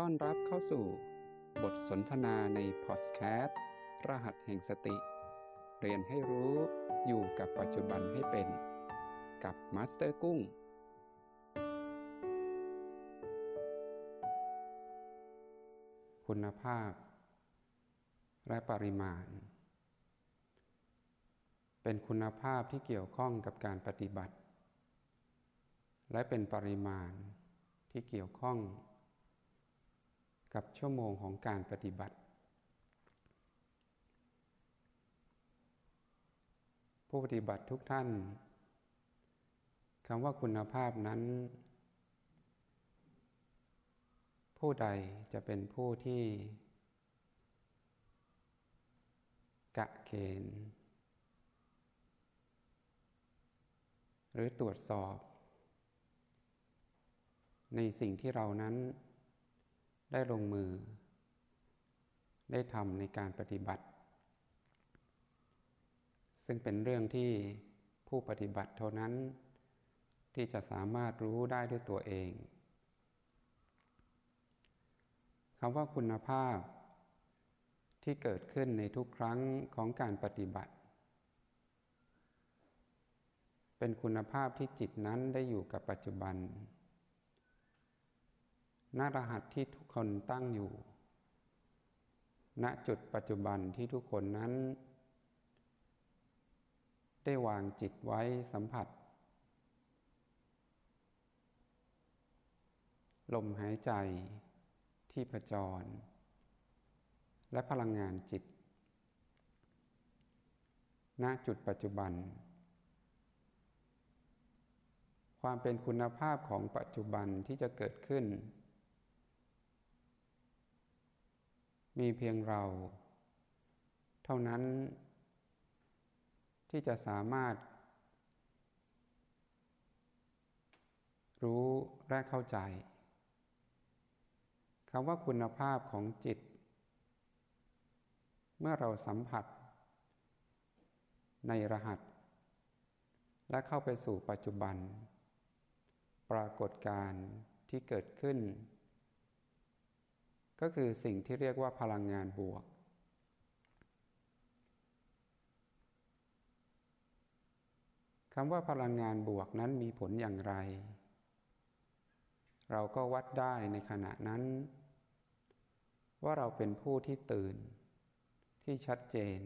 ต้อนรับเข้าสู่บทสนทนาในพอดแคสต์รหัสแห่งสติ เรียนให้รู้อยู่กับปัจจุบันให้เป็น กับมาสเตอร์กุ้ง คุณภาพ และปริมาณ เป็นคุณภาพที่เกี่ยวข้องกับการปฏิบัติ และเป็นปริมาณที่เกี่ยวข้อง กับชั่วโมงของการปฏิบัติ ผู้ปฏิบัติทุกท่านคำว่าคุณภาพนั้น ผู้ใดจะเป็นผู้ที่ กะเกณฑ์หรือตรวจสอบ ในสิ่งที่เรานั้น ได้ลงมือ ได้ทำในการปฏิบัติ ซึ่งเป็นเรื่องที่ผู้ปฏิบัติเท่านั้น ที่จะสามารถรู้ได้ด้วยตัวเองคำว่าคุณภาพที่เกิดขึ้นในทุกครั้งของการปฏิบัติ เป็นคุณภาพที่จิตนั้นได้อยู่กับปัจจุบัน ณรหัสที่ทุกคนตั้งอยู่ ณจุดปัจจุบันที่ทุกคนนั้น ได้วางจิตไว้สัมผัส ลมหายใจที่ประจร และพลังงานจิต ณจุดปัจจุบัน ความเป็นคุณภาพของปัจจุบันที่จะเกิดขึ้น มีเพียงเรา เท่านั้น ที่จะสามารถ รู้และเข้าใจคำว่าคุณภาพของจิต เมื่อเราสัมผัส ในรหัส และเข้าไปสู่ปัจจุบัน ปรากฏการที่เกิดขึ้น ก็คือสิ่งที่เรียกว่าพลังงานบวก คำว่าพลังงานบวกนั้นมีผลอย่างไร เราก็วัดได้ในขณะนั้น ว่าเราเป็นผู้ที่ตื่น ที่ชัดเจน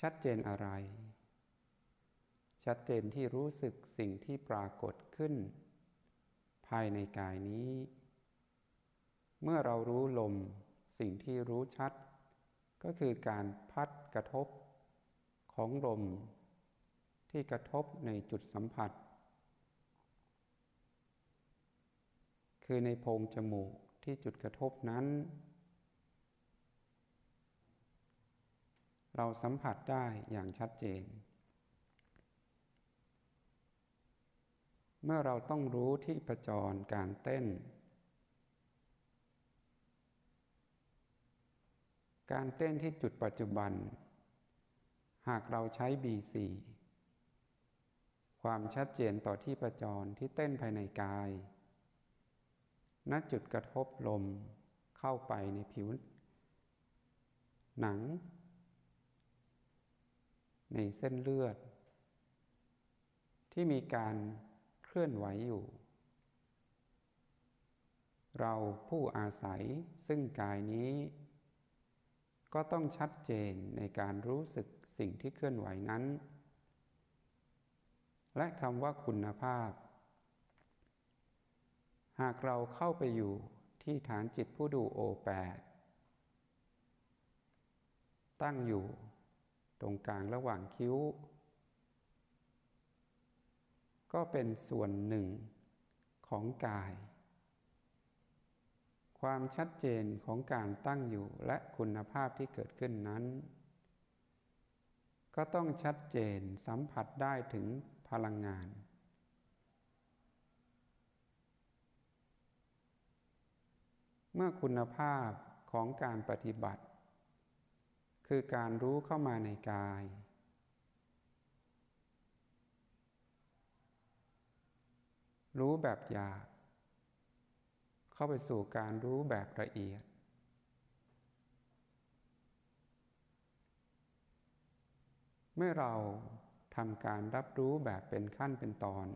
ชัดเจนอะไร ชัดเจนที่รู้สึกสิ่งที่ปรากฏขึ้น ภายในกายนี้ เมื่อเรารู้ลมสิ่งที่รู้ชัด ก็คือการพัดกระทบของลมที่กระทบในจุดสัมผัส คือในโพรงจมูกที่จุดกระทบนั้น เราสัมผัสได้อย่างชัดเจน เมื่อเราต้องรู้ที่ประจรการเต้น การเต้นที่จุดปัจจุบัน หากเราใช้ B4 ความชัดเจนต่อที่ประจรที่เต้นภายในกาย ณ จุดกระทบลมเข้าไปในผิว หนัง ในเส้นเลือด ที่มีการเคลื่อนไหวอยู่ เราผู้อาศัยซึ่งกายนี้ ก็ต้องชัดเจนในการรู้สึกสิ่งที่เคลื่อนไหวนั้น และคำว่าคุณภาพ หากเราเข้าไปอยู่ที่ฐานจิตผู้ดูโอแปดตั้งอยู่ตรงกลางระหว่างคิ้ว ก็เป็นส่วนหนึ่งของกาย ความชัดเจนของการตั้งอยู่และคุณภาพที่เกิดขึ้นนั้น ก็ต้องชัดเจนสัมผัสได้ถึงพลังงาน เมื่อคุณภาพของการปฏิบัติ คือการรู้เข้ามาในกาย รู้แบบหยาบ เข้าไปสู่การรู้แบบละเอียด เมื่อเราทำการรับรู้แบบเป็นขั้นเป็นตอน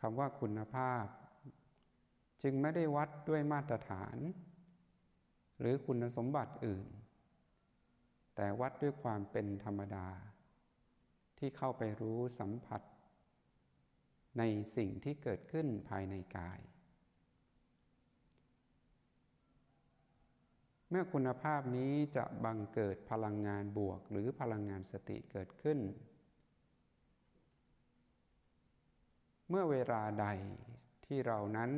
คำว่าคุณภาพ จึงไม่ได้วัดด้วยมาตรฐาน หรือคุณสมบัติอื่น แต่วัดด้วยความเป็นธรรมดา ที่เข้าไปรู้สัมผัส ในสิ่งที่เกิดขึ้นภายในกาย เมื่อคุณภาพนี้จะบังเกิดพลังงานบวกหรือพลังงานสติเกิดขึ้น เมื่อเวลาใดที่เรานั้น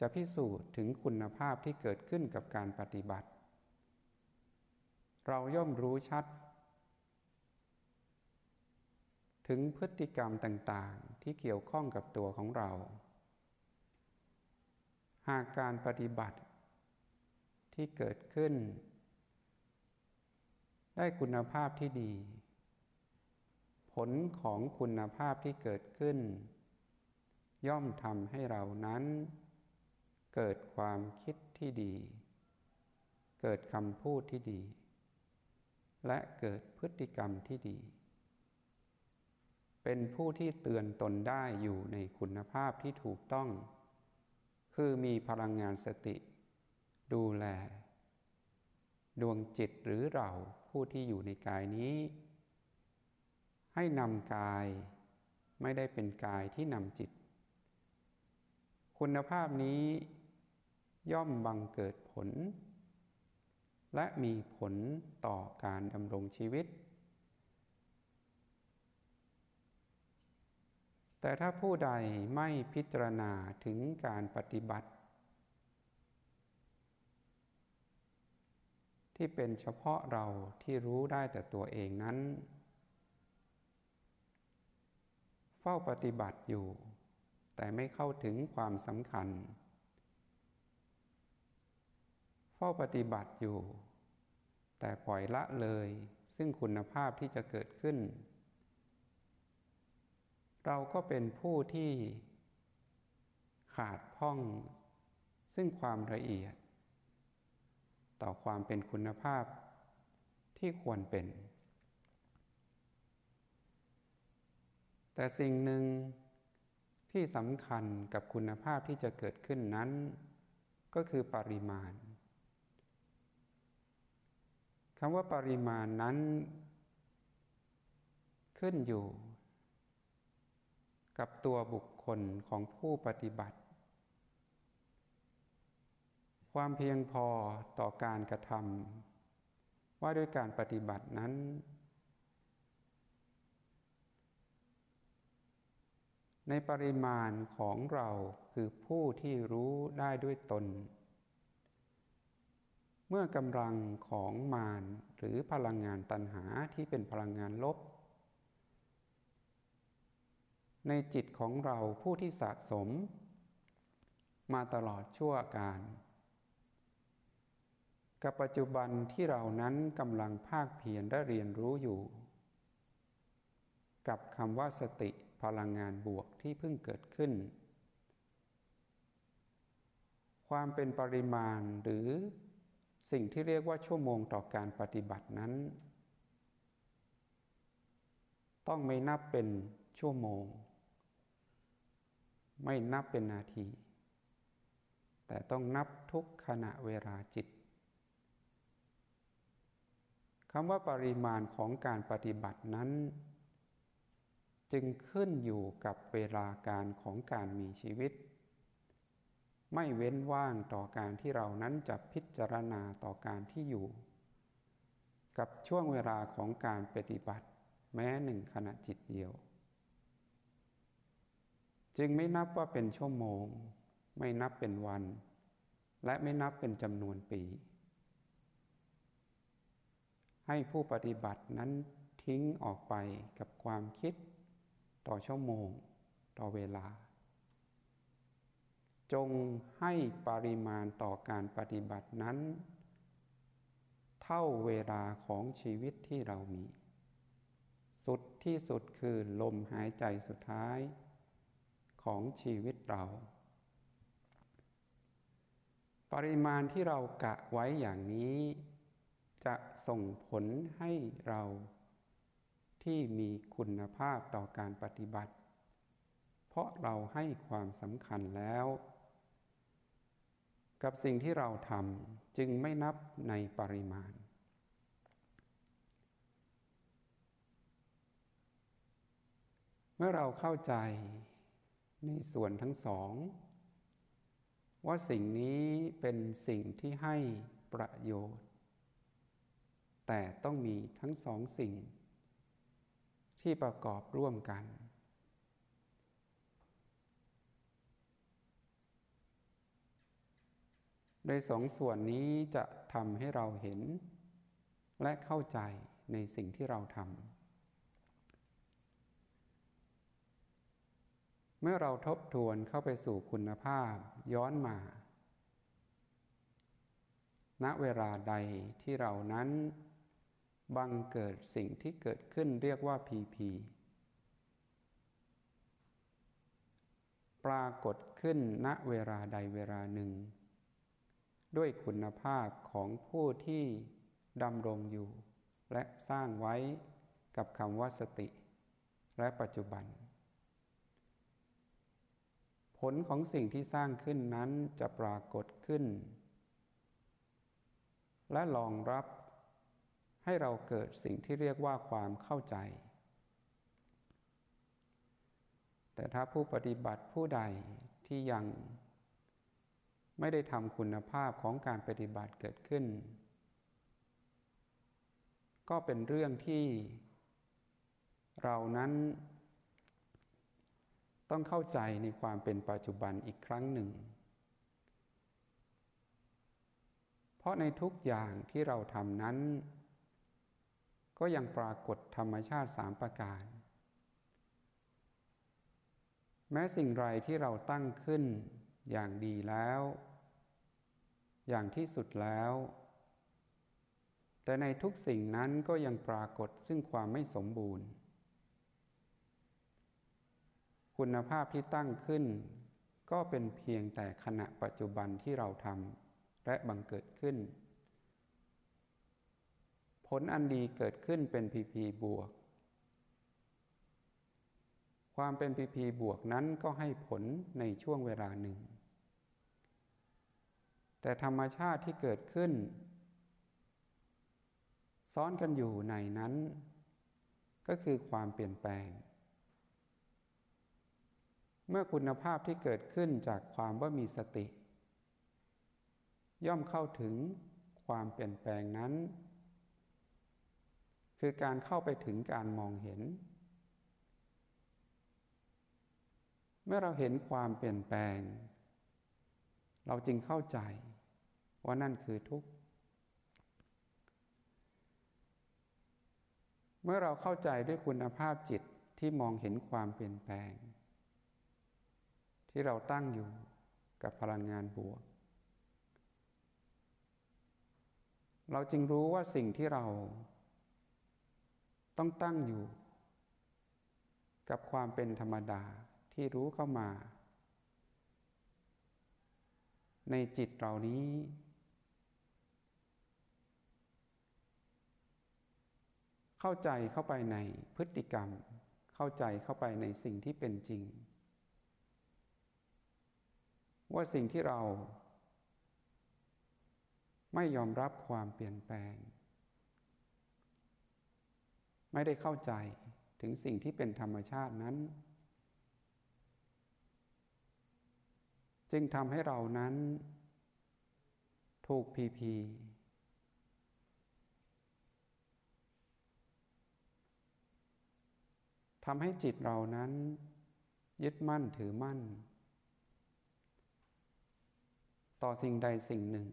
จะพิสูจน์ถึงคุณภาพที่เกิดขึ้นกับการปฏิบัติ เราย่อมรู้ชัด ถึงพฤติกรรมต่าง ที่เกี่ยวข้องกับตัวของเรา หากการปฏิบัติที่เกิดขึ้น ได้คุณภาพที่ดี ผลของคุณภาพที่เกิดขึ้น ย่อมทำให้เรานั้น เกิดความคิดที่ดี เกิดคำพูดที่ดี และเกิดพฤติกรรมที่ดี เป็นผู้ที่เตือนตนได้อยู่ในคุณภาพที่ถูกต้อง คือมีพลังงานสติ ดูแล ดวงจิตหรือเราผู้ที่อยู่ในกายนี้ ให้นำกายไม่ได้เป็นกายที่นำจิต คุณภาพนี้ย่อมบังเกิดผล และมีผลต่อการดำรงชีวิต แต่ถ้าผู้ใดไม่พิจารณาถึงการปฏิบัติ ที่เป็นเฉพาะเราที่รู้ได้แต่ตัวเองนั้น เฝ้าปฏิบัติอยู่ แต่ไม่เข้าถึงความสำคัญ เฝ้าปฏิบัติอยู่ แต่ปล่อยละเลยซึ่งคุณภาพที่จะเกิดขึ้น เราก็เป็นผู้ที่ขาดพ่องซึ่งความละเอียด ต่อความเป็นคุณภาพที่ควรเป็น แต่สิ่งหนึ่งที่สำคัญกับคุณภาพที่จะเกิดขึ้นนั้น ก็คือปริมาณคำว่าปริมาณนั้น ขึ้นอยู่ กับตัวบุคคลของผู้ปฏิบัติ ความเพียงพอต่อการกระทำว่าด้วยการปฏิบัตินั้น ในปริมาณของเราคือผู้ที่รู้ได้ด้วยตน เมื่อกำลังของมารหรือพลังงานตันหาที่เป็นพลังงานลบ ในจิตของเราผู้ที่สะสม มาตลอดชั่วการ กับปัจจุบันที่เรานั้นกำลังภาคเพียรและเรียนรู้อยู่ กับคำว่าสติพลังงานบวกที่เพิ่งเกิดขึ้น ความเป็นปริมาณหรือสิ่งที่เรียกว่าชั่วโมงต่อการปฏิบัตินั้น ต้องไม่นับเป็นชั่วโมง ไม่นับเป็นนาที แต่ต้องนับทุกขณะเวลาจิตคำว่าปริมาณของการปฏิบัตินั้น จึงขึ้นอยู่กับเวลาการของการมีชีวิต ไม่เว้นว่างต่อการที่เรานั้นจะพิจารณาต่อการที่อยู่ กับช่วงเวลาของการปฏิบัติ แม้หนึ่งขณะจิตเดียว จึงไม่นับว่าเป็นชั่วโมง ไม่นับเป็นวัน และไม่นับเป็นจำนวนปี ให้ผู้ปฏิบัตินั้นทิ้งออกไปกับความคิด ต่อชั่วโมง ต่อเวลา จงให้ปริมาณต่อการปฏิบัตินั้น เท่าเวลาของชีวิตที่เรามี สุดที่สุดคือลมหายใจสุดท้าย ของชีวิตเรา ปริมาณที่เรากะไว้อย่างนี้ จะส่งผลให้เราที่มีคุณภาพต่อการปฏิบัติ เพราะเราให้ความสำคัญแล้ว กับสิ่งที่เราทำจึงไม่นับในปริมาณเมื่อเราเข้าใจ ในส่วนทั้งสอง ว่าสิ่งนี้เป็นสิ่งที่ให้ประโยชน์ แต่ต้องมีทั้งสองสิ่ง ที่ประกอบร่วมกัน โดยสองส่วนนี้จะทำให้เราเห็น และเข้าใจในสิ่งที่เราทำ เมื่อเราทบทวนเข้าไปสู่คุณภาพย้อนมา ณ เวลาใดที่เรานั้น บังเกิดสิ่งที่เกิดขึ้นเรียกว่าพีพีปรากฏขึ้นณเวลาใดเวลาหนึ่ง ด้วยคุณภาพของผู้ที่ดำรงอยู่ และสร้างไว้กับคำว่าสติ และปัจจุบัน ลของสิ่งที่สร้างขึ้นนั้นจะปรากฏขึ้น และรองรับให้เราเกิดสิ่งที่เรียกว่าความเข้าใจ แต่ถ้าผู้ปฏิบัติผู้ใดที่ยังไม่ได้ทำคุณภาพของการปฏิบัติเกิดขึ้น ก็เป็นเรื่องที่เรานั้น ต้องเข้าใจในความเป็นปัจจุบันอีกครั้งหนึ่ง เพราะในทุกอย่างที่เราทำนั้น ก็ยังปรากฏธรรมชาติสามประการ แม้สิ่งไรที่เราตั้งขึ้นอย่างดีแล้ว อย่างที่สุดแล้ว แต่ในทุกสิ่งนั้นก็ยังปรากฏซึ่งความไม่สมบูรณ์ คุณภาพที่ตั้งขึ้น ก็เป็นเพียงแต่ขณะปัจจุบันที่เราทำและบังเกิดขึ้น ผลอันดีเกิดขึ้นเป็นพีพีบวก ความเป็นพีพีบวกนั้นก็ให้ผลในช่วงเวลาหนึ่ง แต่ธรรมชาติที่เกิดขึ้น ซ้อนกันอยู่ในนั้น ก็คือความเปลี่ยนแปลง เมื่อคุณภาพที่เกิดขึ้นจากความว่ามีสติ ย่อมเข้าถึงความเปลี่ยนแปลงนั้น คือการเข้าไปถึงการมองเห็น เมื่อเราเห็นความเปลี่ยนแปลง เราจึงเข้าใจว่านั่นคือทุกข์ เมื่อเราเข้าใจด้วยคุณภาพจิตที่มองเห็นความเปลี่ยนแปลง ที่เราตั้งอยู่กับพลังงานบวก เราจึงรู้ว่าสิ่งที่เรา ต้องตั้งอยู่ กับความเป็นธรรมดาที่รู้เข้ามา ในจิตเรานี้ เข้าใจเข้าไปในพฤติกรรม เข้าใจเข้าไปในสิ่งที่เป็นจริง ว่าสิ่งที่เรา ไม่ยอมรับความเปลี่ยนแปลง ไม่ได้เข้าใจถึงสิ่งที่เป็นธรรมชาตินั้น จึงทำให้เรานั้น ถูกพีพีทำให้จิตเรานั้น ยึดมั่นถือมั่น ต่อสิ่งใดสิ่งหนึ่ง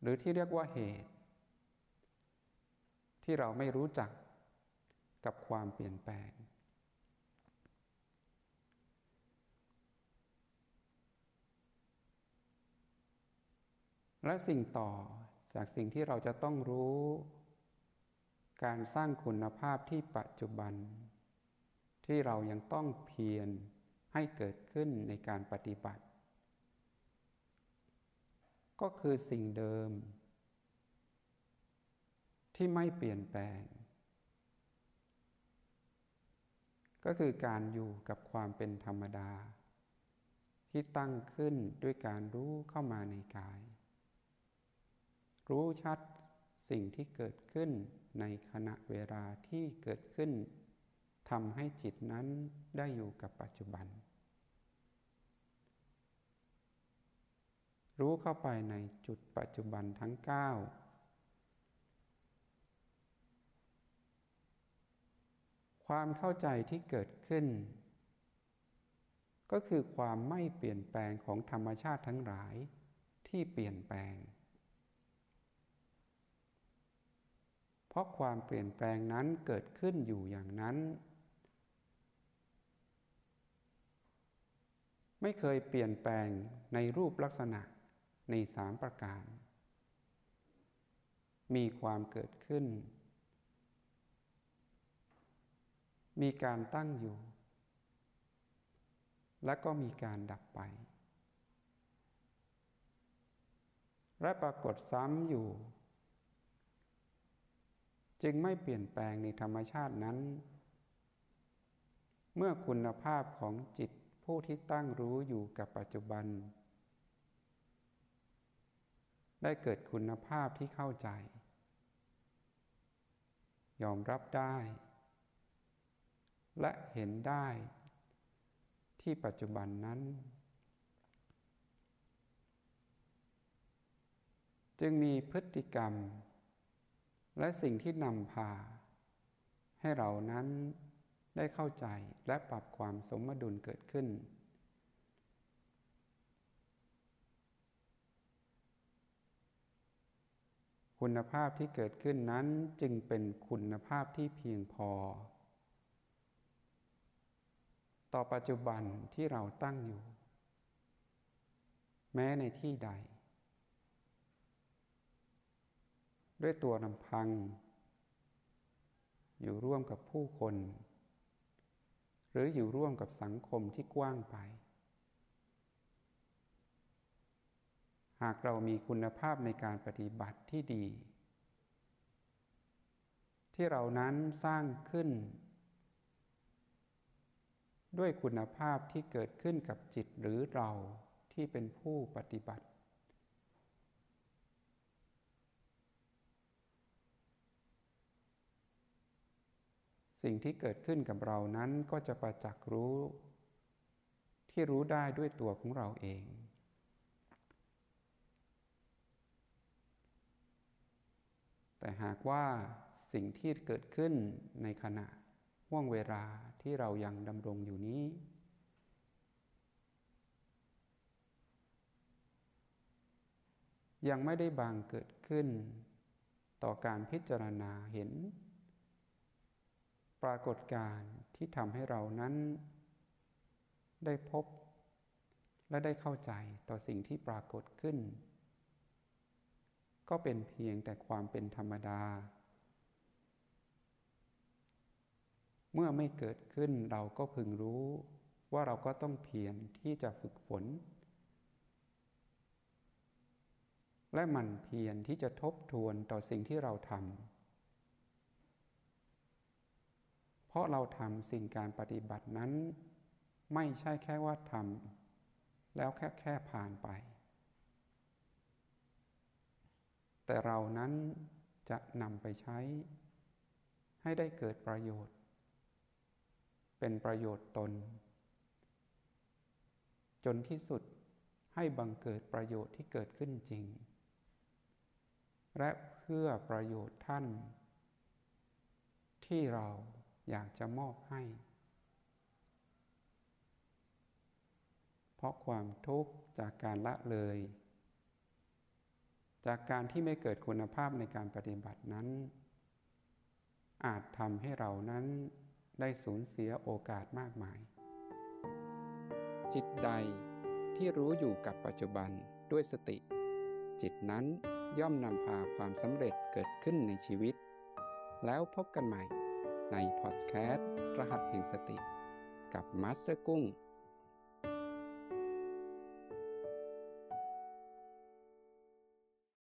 หรือที่เรียกว่าเหตุ ที่เราไม่รู้จักกับความเปลี่ยนแปลง และสิ่งต่อจากสิ่งที่เราจะต้องรู้ การสร้างคุณภาพที่ปัจจุบัน ที่เรายังต้องเพียร ให้เกิดขึ้นในการปฏิบัติ ก็คือสิ่งเดิม ที่ไม่เปลี่ยนแปลง ก็คือการอยู่กับความเป็นธรรมดา ที่ตั้งขึ้นด้วยการรู้เข้ามาในกาย รู้ชัดสิ่งที่เกิดขึ้นในขณะเวลาที่เกิดขึ้นทำให้จิตนั้นได้อยู่กับปัจจุบัน รู้เข้าไปในจุดปัจจุบันทั้ง 9ความเข้าใจที่เกิดขึ้น ก็คือความไม่เปลี่ยนแปลงของธรรมชาติทั้งหลายที่เปลี่ยนแปลง เพราะความเปลี่ยนแปลงนั้นเกิดขึ้นอยู่อย่างนั้น ไม่เคยเปลี่ยนแปลงในรูปลักษณะ ในสามประการ มีความเกิดขึ้น มีการตั้งอยู่ และก็มีการดับไป และปรากฏซ้ำอยู่ จึงไม่เปลี่ยนแปลงในธรรมชาตินั้น เมื่อคุณภาพของจิตผู้ที่ตั้งรู้อยู่กับปัจจุบัน ได้เกิดคุณภาพที่เข้าใจ ยอมรับได้ และเห็นได้ที่ปัจจุบันนั้น จึงมีพฤติกรรม และสิ่งที่นำพา ให้เรานั้นได้เข้าใจและปรับความสมดุลเกิดขึ้น คุณภาพที่เกิดขึ้นนั้นจึงเป็นคุณภาพที่เพียงพอ ต่อปัจจุบันที่เราตั้งอยู่ แม้ในที่ใด ด้วยตัวลำพัง อยู่ร่วมกับผู้คน หรืออยู่ร่วมกับสังคมที่กว้างไป หากเรามีคุณภาพในการปฏิบัติที่ดี ที่เรานั้นสร้างขึ้น ด้วยคุณภาพที่เกิดขึ้นกับจิตหรือเราที่เป็นผู้ปฏิบัติ สิ่งที่เกิดขึ้นกับเรานั้นก็จะประจักษ์รู้ ที่รู้ได้ด้วยตัวของเราเอง แต่หากว่าสิ่งที่เกิดขึ้นในขณะห่วงเวลาที่เรายังดำรงอยู่นี้ ยังไม่ได้บางเกิดขึ้น ต่อการพิจารณาเห็น ปรากฏการณ์ที่ทำให้เรานั้น ได้พบและได้เข้าใจต่อสิ่งที่ปรากฏขึ้น ก็เป็นเพียงแต่ความเป็นธรรมดา เมื่อไม่เกิดขึ้นเราก็พึงรู้ว่าเราก็ต้องเพียรที่จะฝึกฝน และมันเพียรที่จะทบทวนต่อสิ่งที่เราทำเพราะเราทำสิ่งการปฏิบัตินั้น ไม่ใช่แค่ว่าทำแล้วแค่แค่ผ่านไป แต่เรานั้นจะนำไปใช้ ให้ได้เกิดประโยชน์ เป็นประโยชน์ตน จนที่สุดให้บังเกิดประโยชน์ที่เกิดขึ้นจริง และเพื่อประโยชน์ท่าน ที่เราอยากจะมอบให้ เพราะความทุกข์จากการละเลย จากการที่ไม่เกิดคุณภาพในการปฏิบัตินั้น อาจทำให้เรานั้นได้สูญเสียโอกาสมากมาย จิตใดที่รู้อยู่กับปัจจุบันด้วยสติ จิตนั้นย่อมนำพาความสำเร็จเกิดขึ้นในชีวิต แล้วพบกันใหม่ในพอดแคสต์รหัสแห่งสติ กับมาสเตอร์กุ้ง